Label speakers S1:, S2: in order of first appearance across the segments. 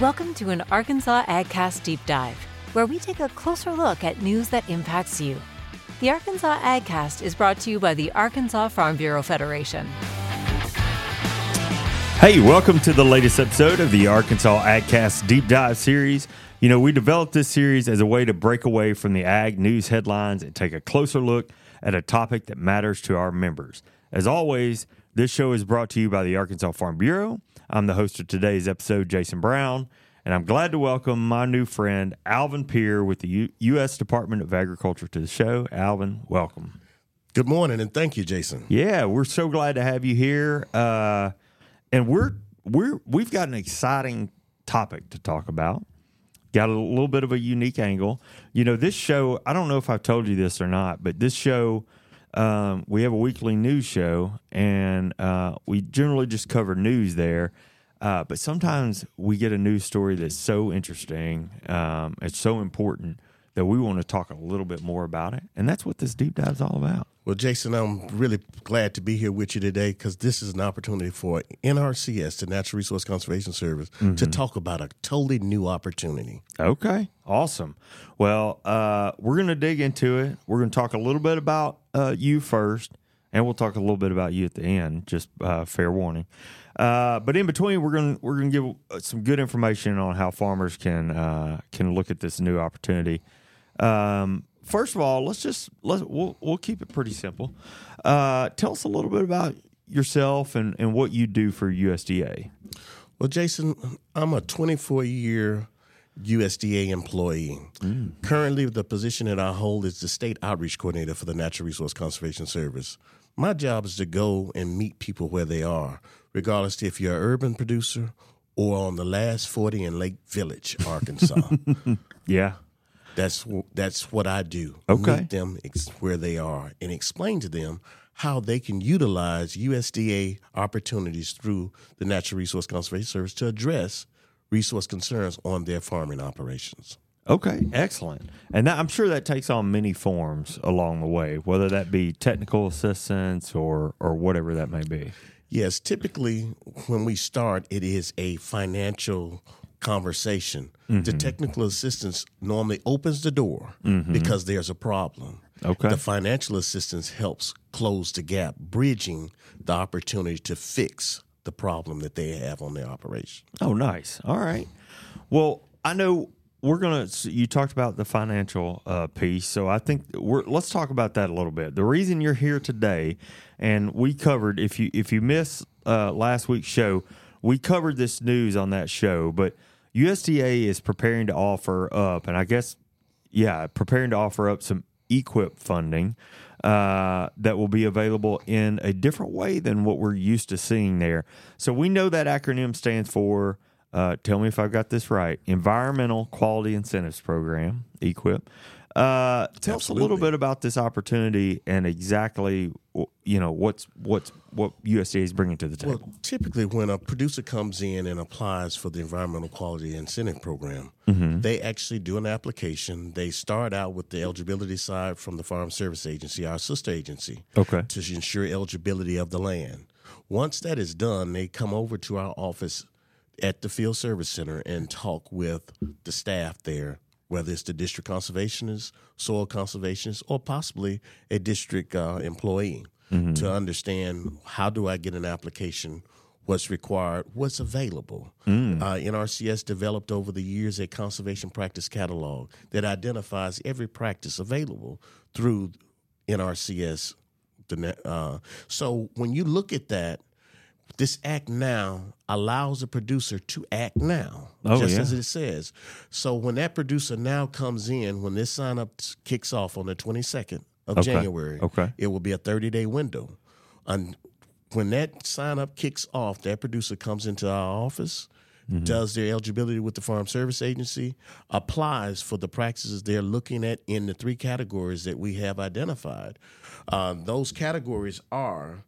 S1: Welcome to an Arkansas AgCast deep dive, where we take a closer look at news that impacts you. The Arkansas AgCast is brought to you by the Arkansas Farm Bureau Federation.
S2: Hey, welcome to the latest episode of the Arkansas AgCast Deep Dive series. You know, we developed this series as a way to break away from the ag news headlines and take a closer look at a topic that matters to our members. As always, this show is brought to you by the Arkansas Farm Bureau. I'm the host of today's episode, Jason Brown, and I'm glad to welcome my new friend, Alvin Peer, with the U- U.S. Department of Agriculture to the show. Alvin, welcome.
S3: Good morning, and thank you, Jason.
S2: Yeah, we're so glad to have you here, uh, and we're we're we've got an exciting topic to talk about. Got a little bit of a unique angle. You know, this show. I don't know if I've told you this or not, but this show. Um, we have a weekly news show, and uh, we generally just cover news there. Uh, but sometimes we get a news story that's so interesting, um, it's so important that we want to talk a little bit more about it, and that's what this deep dive is all about.
S3: Well, Jason, I'm really glad to be here with you today because this is an opportunity for NRCS, the Natural Resource Conservation Service,
S2: Mm-hmm.
S3: to talk about a totally new opportunity.
S2: Okay, awesome. Well, uh, we're going to dig into it. We're going to talk a little bit about uh, you first, and we'll talk a little bit about you at the end. Just uh, fair warning. Uh, but in between, we're going to we're going to give uh, some good information on how farmers can uh, can look at this new opportunity. Um, first of all, let's just let's we'll, we'll keep it pretty simple. Uh, tell us a little bit about yourself and, and what you do for USDA.
S3: Well, Jason, I'm a 24 year USDA employee. Currently, the position that I hold is the state outreach coordinator for the Natural Resource Conservation Service. My job is to go and meet people where they are, regardless if you're an urban producer or on the last 40 in Lake Village, Arkansas.
S2: Yeah.
S3: That's that's what I do.
S2: Okay.
S3: Meet them ex- where they are and explain to them how they can utilize USDA opportunities through the Natural Resource Conservation Service to address resource concerns on their farming operations.
S2: Okay, excellent. And that, I'm sure that takes on many forms along the way, whether that be technical assistance or or whatever that may be.
S3: Yes, typically when we start, it is a financial conversation. The technical assistance normally opens the door because there's a problem.
S2: Okay.
S3: The financial assistance helps close the gap, bridging the opportunity to fix the problem that they have on their operation.
S2: Oh, nice. All right. Well, I know we're gonna. You talked about the financial uh, piece, so I think we're. Let's talk about that a little bit. The reason you're here today, and we covered if you if you missed uh, last week's show, we covered this news on that show. But USDA is preparing to offer up, and I guess yeah, preparing to offer up some EQIP funding uh, that will be available in a different way than what we're used to seeing there. So we know that acronym stands for. Uh, tell me if I've got this right. Environmental Quality Incentives Program, EQIP. Uh, tell us a little bit about this opportunity and exactly, you know, what's what's what USDA is bringing to the table.
S3: Well, typically, when a producer comes in and applies for the Environmental Quality Incentive Program,
S2: Mm-hmm.
S3: they actually do an application. They start out with the eligibility side from the Farm Service Agency, our sister agency,
S2: Okay.
S3: to ensure eligibility of the land. Once that is done, they come over to our office at the Field Service Center and talk with the staff there, whether it's the district conservationist, soil conservationist, or possibly a district uh, employee, to understand how do I get an application, what's required, what's available. Uh, NRCS developed over the years a conservation practice catalog that identifies every practice available through NRCS. Uh, so when you look at that, this act now allows the producer to act now,
S2: Oh,
S3: just
S2: yeah.
S3: as it says. So when that producer now comes in, when this sign up kicks off on the 22nd of
S2: Okay.
S3: January,
S2: Okay.
S3: it will be a 30 day window. And when that sign up kicks off, that producer comes into our office, does their eligibility with the Farm Service Agency, applies for the practices they're looking at in the three categories that we have identified. Uh, those categories are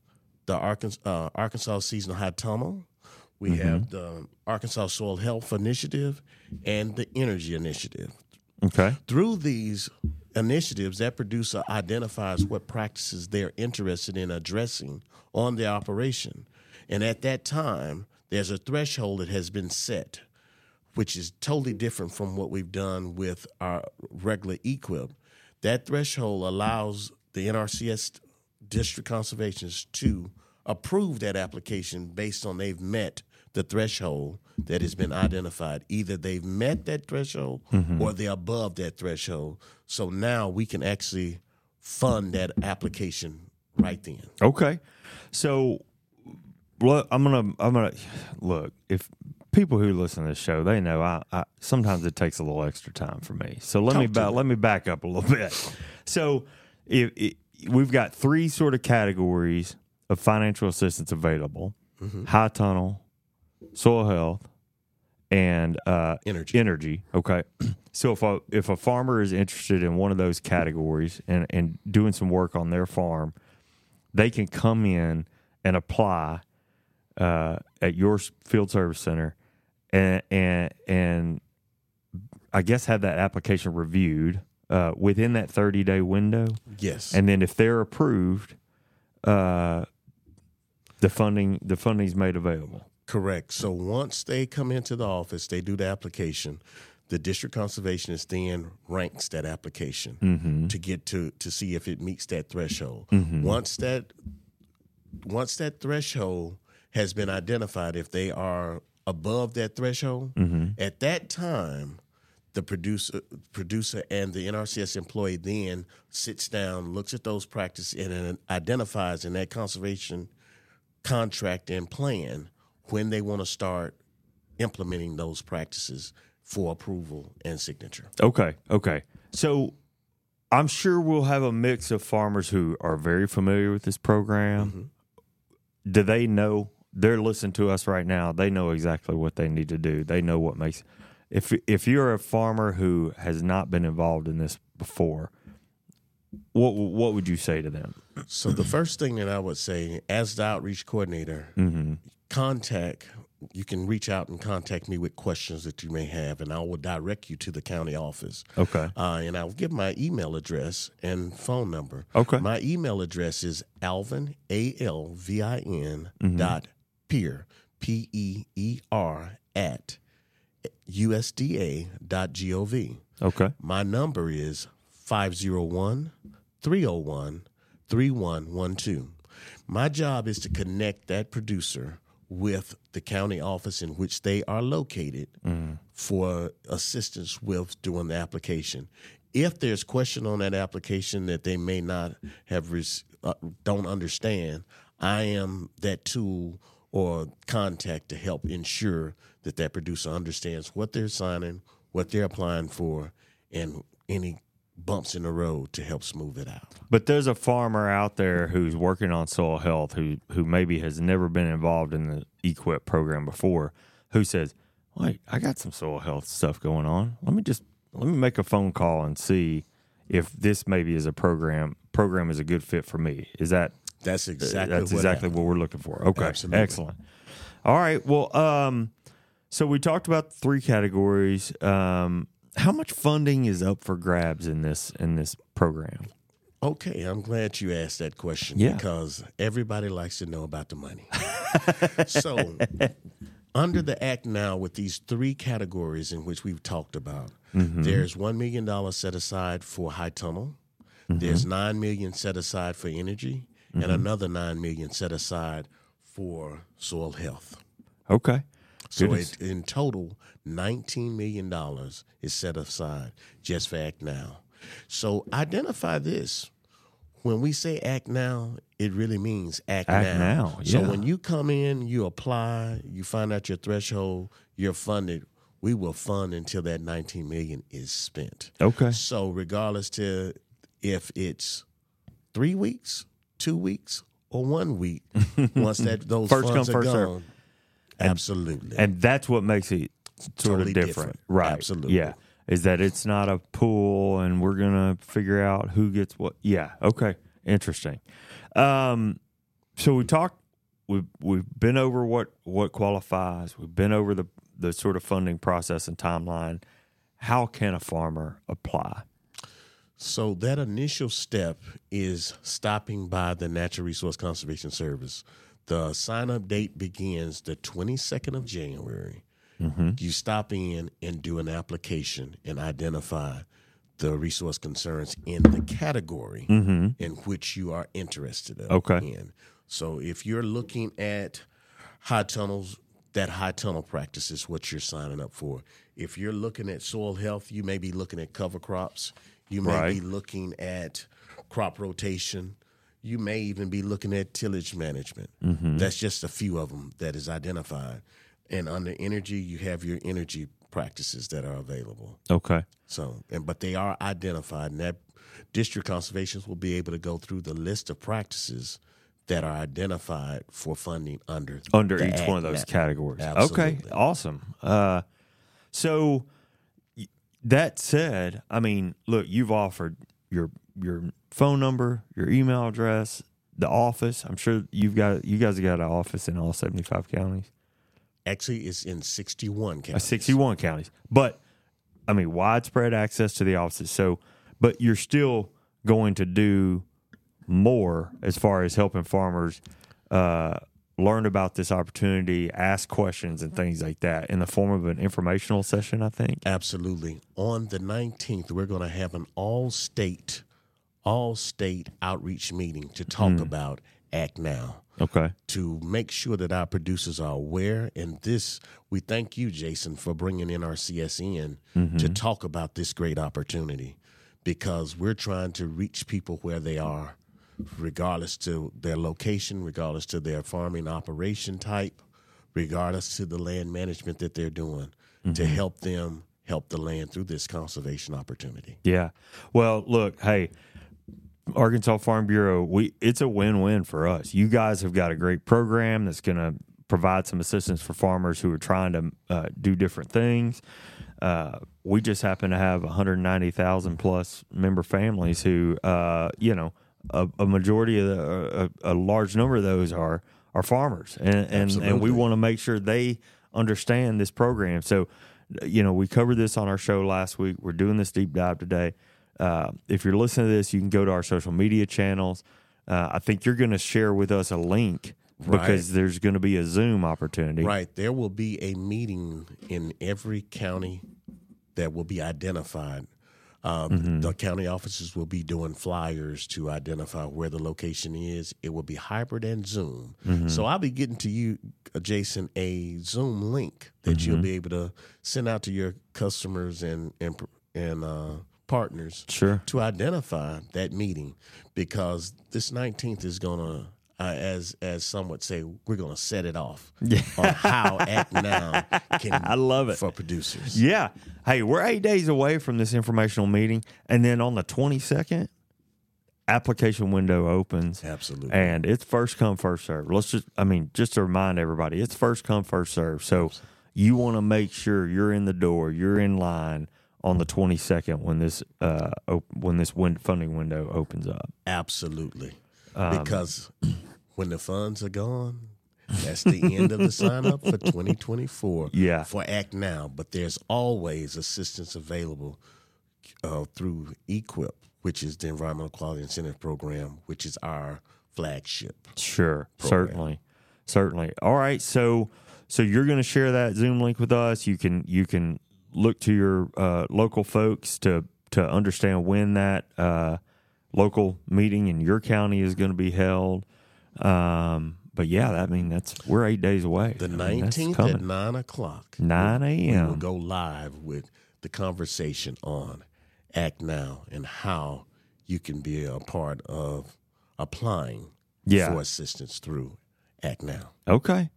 S3: the Arkansas, uh, Arkansas Seasonal High Tunnel. We have the Arkansas Soil Health Initiative and the Energy Initiative.
S2: Okay.
S3: Through these initiatives, that producer identifies what practices they're interested in addressing on their operation. And at that time, there's a threshold that has been set which is totally different from what we've done with our regular EQIP. That threshold allows the NRCS district conservations to approve that application based on they've met the threshold that has been identified. Either they've met that threshold mm-hmm. or they're above that threshold. So now we can actually fund that application right then.
S2: Okay. So look, I'm gonna I'm gonna look if people who listen to this show they know I, I sometimes it takes a little extra time for me. So let me
S3: Talk to
S2: ba- let me back up a little bit. So if, if we've got three sort of categories of financial assistance available:
S3: Mm-hmm.
S2: high tunnel, soil health, and uh,
S3: Energy.
S2: Energy. Okay. So if a if a farmer is interested in one of those categories and and doing some work on their farm, they can come in and apply uh, at your field service center, and and and I guess have that application reviewed uh, within that thirty day window,
S3: Yes.
S2: and then if they're approved, uh, the funding the funding's made available.
S3: Correct. So once they come into the office, they do the application. The district conservationist then ranks that application to get to to see if it meets that threshold. Once that once that threshold has been identified, if they are above that threshold, at that time, the producer producer and the NRCS employee then sits down, looks at those practices, and identifies in that conservation contract and plan when they want to start implementing those practices for approval and signature.
S2: Okay, okay. So I'm sure we'll have a mix of farmers who are very familiar with this program. Mm-hmm. Do they know they're listening to us right now? They know exactly what they need to do. They know what makes if if you're a farmer who has not been involved in this before, what what would you say to them?
S3: So the first thing that I would say, as the outreach coordinator, contact. You can reach out and contact me with questions that you may have, and I will direct you to the county office.
S2: Okay.
S3: Uh, and I'll give my email address and phone number.
S2: Okay.
S3: My email address is alvin, A L V I N
S2: Mm-hmm.
S3: dot peer, P E E R, at USDA dot gov.
S2: Okay.
S3: My number is 501 301 3112. My job is to connect that producer with the county office in which they are located for assistance with doing the application. If there's question on that application that they may not have res- uh, don't understand, I am that tool or contact to help ensure that that producer understands what they're signing, what they're applying for, and any bumps in the road to help smooth it out.
S2: But there's a farmer out there who's working on soil health who who maybe has never been involved in the EQIP program before who says, "Wait, I got some soil health stuff going on. Let me just let me make a phone call and see if this maybe is a program program is a good fit for me." Is that
S3: That's exactly
S2: that's
S3: what
S2: exactly
S3: happened.
S2: what we're looking for. Okay.
S3: Absolutely.
S2: Excellent. All right. Well, um so we talked about three categories. Um how much funding is up for grabs in this in this program?
S3: Okay, I'm glad you asked that question
S2: Yeah.
S3: because everybody likes to know about the money. so, under the act now, with these three categories in which we've talked about, there's one million dollars set aside for high tunnel. There's nine million set aside for energy, and mm-hmm. another nine million set aside for soil health.
S2: Okay.
S3: So it, in total, $19 million is set aside just for Act Now. So identify this. When we say Act Now, it really means Act,
S2: Act now,
S3: So
S2: yeah.
S3: when you come in, you apply, you find out your threshold, you're funded. We will fund until that 19 million is spent.
S2: Okay.
S3: So regardless to if it's three weeks, two weeks, or one week, once that those
S2: First
S3: funds
S2: come,
S3: are
S2: first serve.
S3: gone, absolutely.
S2: and that's what makes it sort
S3: Totally
S2: of different,
S3: different.
S2: right?
S3: Absolutely.
S2: Yeah, is that it's not a pool, and we're gonna figure out who gets what. Yeah. Okay. Interesting. Um, so we talked. We've we've been over what what qualifies. We've been over the the sort of funding process and timeline. How can a farmer apply?
S3: So that initial step is stopping by the Natural Resource Conservation Service. The sign up date begins the 22nd of January. Mm-hmm. You stop in and do an application and identify the resource concerns in the category mm-hmm. in which you are interested in.
S2: Okay.
S3: in. So if you're looking at high tunnels, that high tunnel practice is what you're signing up for. If you're looking at soil health, you may be looking at cover crops. You may be looking at crop rotation. You may even be looking at tillage management.
S2: Mm-hmm.
S3: That's just a few of them that is identified. And under energy, you have your energy practices that are available.
S2: Okay.
S3: So, and but they are identified, and that district conservations will be able to go through the list of practices that are identified for funding under
S2: Under each one of those categories. Okay. Awesome. Uh, so that said, I mean, look, you've offered your your phone number, your email address, the office. I'm sure you've got you guys have got an office in all 75 counties.
S3: Actually, it's in sixty-one
S2: Uh,
S3: counties.
S2: 61 counties. But I mean, widespread access to the offices. So, but you're still going to do more as far as helping farmers uh, learn about this opportunity, ask questions, and things like that in the form of an informational session. I think.
S3: Absolutely. On the 19th, we're going to have an all state, all state outreach meeting to talk mm. about Act Now.
S2: Okay.
S3: To make sure that our producers are aware, and this, we thank you, Jason, for bringing in our CSN mm-hmm. to talk about this great opportunity because we're trying to reach people where they are, regardless to their location, regardless to their farming operation type, regardless to the land management that they're doing, to help them help the land through this conservation opportunity.
S2: Yeah. Well, look, hey, Arkansas Farm Bureau, we it's a win-win for us. You guys have got a great program that's going to provide some assistance for farmers who are trying to uh, do different things. Uh, we just happen to have 190,000 plus member families who, uh, you know, a, a majority of the, a, a large number of those are are farmers, and and, and we want to make sure they understand this program. So, you know, we covered this on our show last week. We're doing this deep dive today. Uh, if you're listening to this, you can go to our social media channels. Uh, I think you're going to share with us a link because there's going to be a Zoom opportunity.
S3: Right. There will be a meeting in every county that will be identified. Um, The county offices will be doing flyers to identify where the location is. It will be hybrid and Zoom. So I'll be getting to you, Jason, a Zoom link that you'll be able to send out to your customers and and and uh, partners
S2: Sure.
S3: to identify that meeting because this 19th is going to uh, as as some would say we're going to set it off on how act now can
S2: I love it.
S3: for producers.
S2: Yeah. Hey, we're eight days away from this informational meeting, and then on the 22nd, application window opens.
S3: absolutely.
S2: And it's first come first serve. Let's just i mean just to remind everybody it's first come first serve. So you want to make sure you're in the door you're in line on the 22nd when this uh op- when this win- funding window opens up.
S3: Absolutely.
S2: Um,
S3: because when the funds are gone that's the end of the sign up for 2024
S2: Yeah.
S3: for act now but there's always assistance available uh, through EQIP which is the environmental quality incentive program which is our flagship
S2: sure certainly certainly. All right so so you're going to share that zoom link with us. You can you can look to your uh, local folks to to understand when that uh, local meeting in your county is going to be held um, but yeah that, i mean that's we're eight days away
S3: The
S2: I mean,
S3: 19th at 9 o'clock.
S2: 9 a.m.
S3: We will go live with the conversation on Act Now and how you can be a part of applying
S2: Yeah.
S3: for assistance through Act Now.
S2: Okay.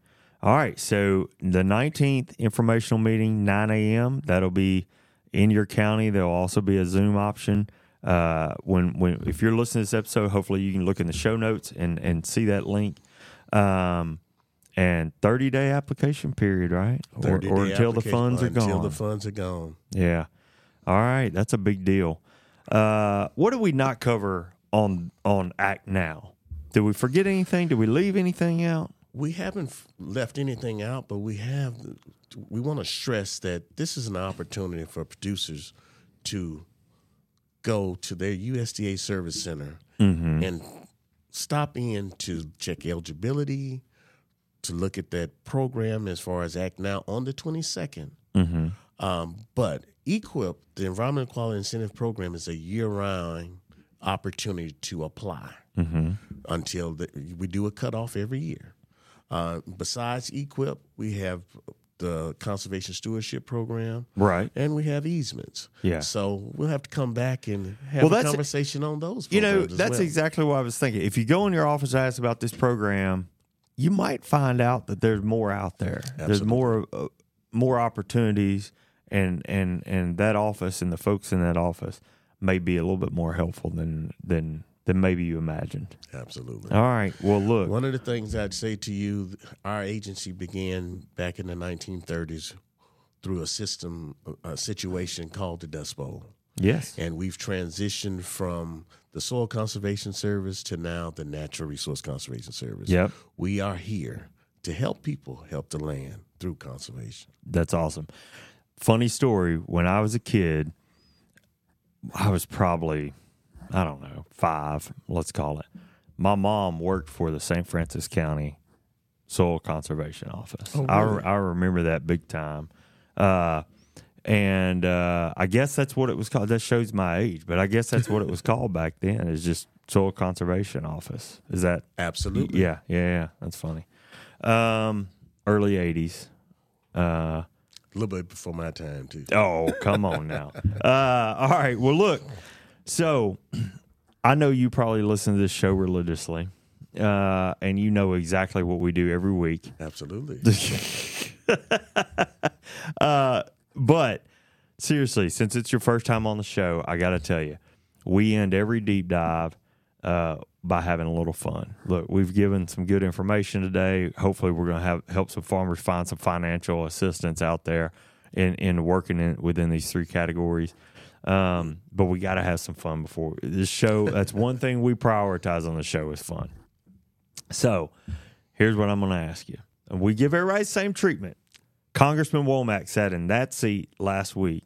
S2: All right. So the 19th informational meeting, 9 a.m. That'll be in your county. There'll also be a Zoom option. Uh, when when if you're listening to this episode, hopefully you can look in the show notes and and see that link. Um, and 30 day application period, right? Or,
S3: 30
S2: or until the funds are gone.
S3: Until the funds are gone.
S2: yeah. All right. That's a big deal. Uh, what did we not cover on on Act Now? Did we forget anything? Did we leave anything out?
S3: We haven't left anything out, but we have. We want to stress that this is an opportunity for producers to go to their USDA service center and stop in to check eligibility, to look at that program as far as Act Now on the 22nd.
S2: Mm-hmm.
S3: Um, but EQIP, the Environmental Quality Incentive Program, is a year-round opportunity to apply
S2: Mm-hmm.
S3: until the, we do a cutoff every year. Uh, besides EQIP, we have the Conservation Stewardship Program,
S2: Right.
S3: and we have easements.
S2: Yeah.
S3: So we'll have to come back and have
S2: Well,
S3: a conversation on those.
S2: You know, that's
S3: well.
S2: exactly what I was thinking. If you go in your office and ask about this program, you might find out that there's more out there. There's more uh, more opportunities, and and and that office and the folks in that office may be a little bit more helpful than than than maybe you imagined.
S3: Absolutely.
S2: All right. Well, look.
S3: One of the things I'd say to you, our agency began back in the 1930s through a system, a situation called the Dust Bowl.
S2: Yes.
S3: And we've transitioned from the Soil Conservation Service to now the Natural Resource Conservation Service.
S2: Yep.
S3: We are here to help people help the land through conservation.
S2: That's awesome. Funny story. When I was a kid, I was probably, I don't know, five, let's call it. My mom worked for the St. Francis County Soil Conservation Office.
S3: Oh,
S2: I,
S3: really?
S2: I remember that big time. Uh, and uh, I guess that's what it was called. That shows my age, but I guess that's what it was called back then. Is just Soil Conservation Office. Is that
S3: Absolutely.
S2: yeah, yeah, yeah. That's funny. Um, early '80s. Uh,
S3: A little bit before my time, too.
S2: oh, come on now. Uh, all right. Well, look. So, I know you probably listen to this show religiously, uh, and you know exactly what we do every week.
S3: Absolutely.
S2: Uh, but seriously, since it's your first time on the show, I got to tell you, we end every deep dive uh, by having a little fun. Look, we've given some good information today. Hopefully, we're going to have help some farmers find some financial assistance out there in in working in, within these three categories. Um, but we got to have some fun before this show. That's one thing we prioritize on the show is fun. So, here's what I'm going to ask you. We give everybody the same treatment. Congressman Womack sat in that seat last week,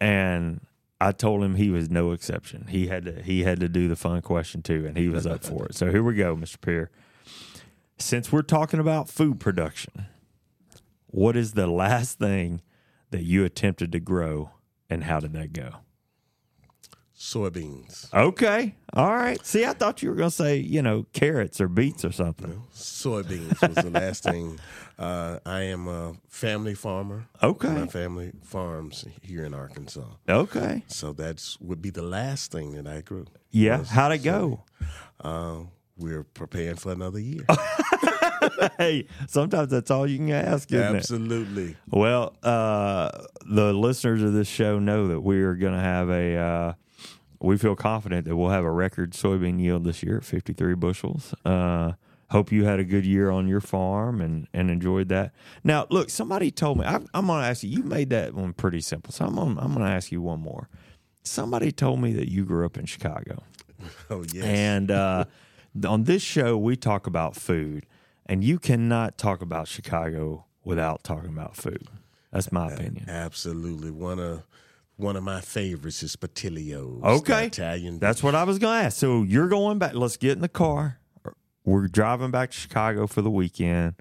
S2: and I told him he was no exception. He had to he had to do the fun question too, and he was up for it. So here we go, Mr. Peer. Since we're talking about food production, what is the last thing that you attempted to grow, and how did that go?
S3: Soybeans.
S2: Okay, all right. See, I thought you were going to say you know carrots or beets or something.
S3: Soybeans was the last thing. Uh, I am a family farmer.
S2: Okay.
S3: My family farms here in Arkansas.
S2: Okay,
S3: So that's would be the last thing that I grew.
S2: yeah. How'd it go?
S3: Uh, we're preparing for another year.
S2: hey, sometimes that's all you can ask, isn't it?
S3: Absolutely.
S2: Well, uh, the listeners of this show know that we are going to have a. Uh, we feel confident that we'll have a record soybean yield this year at 53 bushels. Uh, hope you had a good year on your farm and, and enjoyed that. Now, look, somebody told me, I, I'm going to ask you, you made that one pretty simple. So I'm going I'm going to ask you one more. Somebody told me that you grew up in Chicago.
S3: Oh yes.
S2: And uh, on this show, we talk about food, and you cannot talk about Chicago without talking about food. That's my opinion.
S3: Absolutely. One of one of my favorites is Portillo's.
S2: Okay.
S3: Italian.
S2: That's what I was going to ask. So you're going back. Let's get in the car. We're driving back to Chicago for the weekend.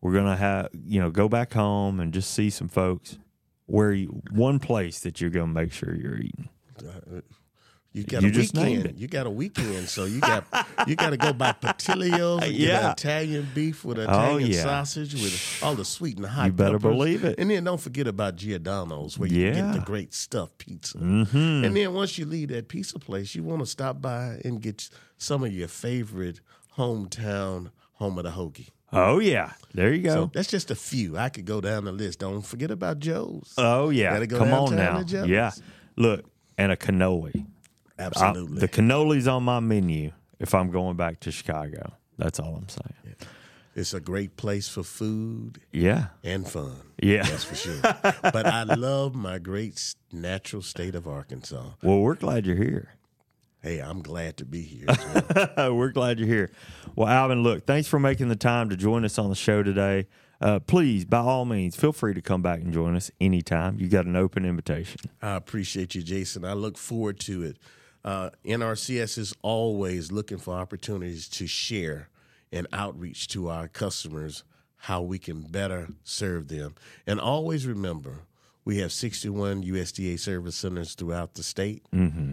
S2: We're going to have, you know, go back home and just see some folks. Where you, one place that you're going to make sure you're eating.
S3: Uh, You got
S2: You
S3: a weekend. You got a weekend, so you got you got to go by Portillo's. and get an Italian beef with
S2: Oh,
S3: Italian
S2: yeah.
S3: sausage with all the sweet and hot.
S2: You better
S3: peppers.
S2: believe it.
S3: And then don't forget about Giordano's, where you
S2: Yeah.
S3: get the great stuffed pizza.
S2: Mm-hmm.
S3: And then once you leave that pizza place, you want to stop by and get some of your favorite hometown home of the hoagie.
S2: Oh yeah, there you
S3: So
S2: go.
S3: that's just a few. I could go down the list. Don't forget about Joe's.
S2: oh yeah,
S3: go
S2: come on now. Yeah, look, and a cannoli. I-
S3: Absolutely.
S2: the cannoli's on my menu if I'm going back to Chicago. That's all I'm saying.
S3: it's a great place for food
S2: Yeah,
S3: and fun.
S2: yeah.
S3: That's for sure. but I love my great natural state of Arkansas.
S2: Well, we're glad you're here.
S3: Hey, I'm glad to be here. As well.
S2: We're glad you're here. Well, Alvin, look, thanks for making the time to join us on the show today. Uh, please, by all means, feel free to come back and join us anytime. You got an open invitation.
S3: I appreciate you, Jason. I look forward to it. Uh, NRCS is always looking for opportunities to share and outreach to our customers how we can better serve them. And always remember, we have 61 USDA service centers throughout the state.
S2: Mm-hmm.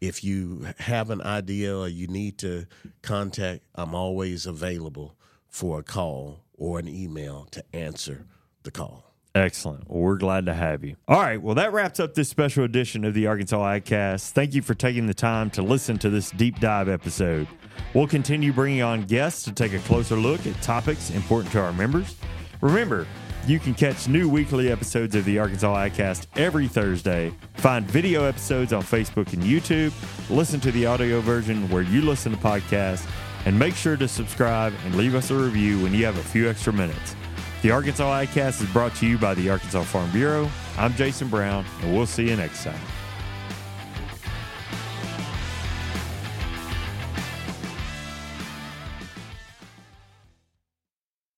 S3: If you have an idea or you need to contact, I'm always available for a call or an email to answer the call.
S2: Excellent. Well, we're glad to have you. All right. Well, that wraps up this special edition of the Arkansas AgCast. Thank you for taking the time to listen to this deep dive episode. We'll continue bringing on guests to take a closer look at topics important to our members. Remember, you can catch new weekly episodes of the Arkansas AgCast every Thursday. Find video episodes on Facebook and YouTube. Listen to the audio version where you listen to podcasts. And make sure to subscribe and leave us a review when you have a few extra minutes. The Arkansas AgCast is brought to you by the Arkansas Farm Bureau. I'm Jason Brown, and we'll see you next time.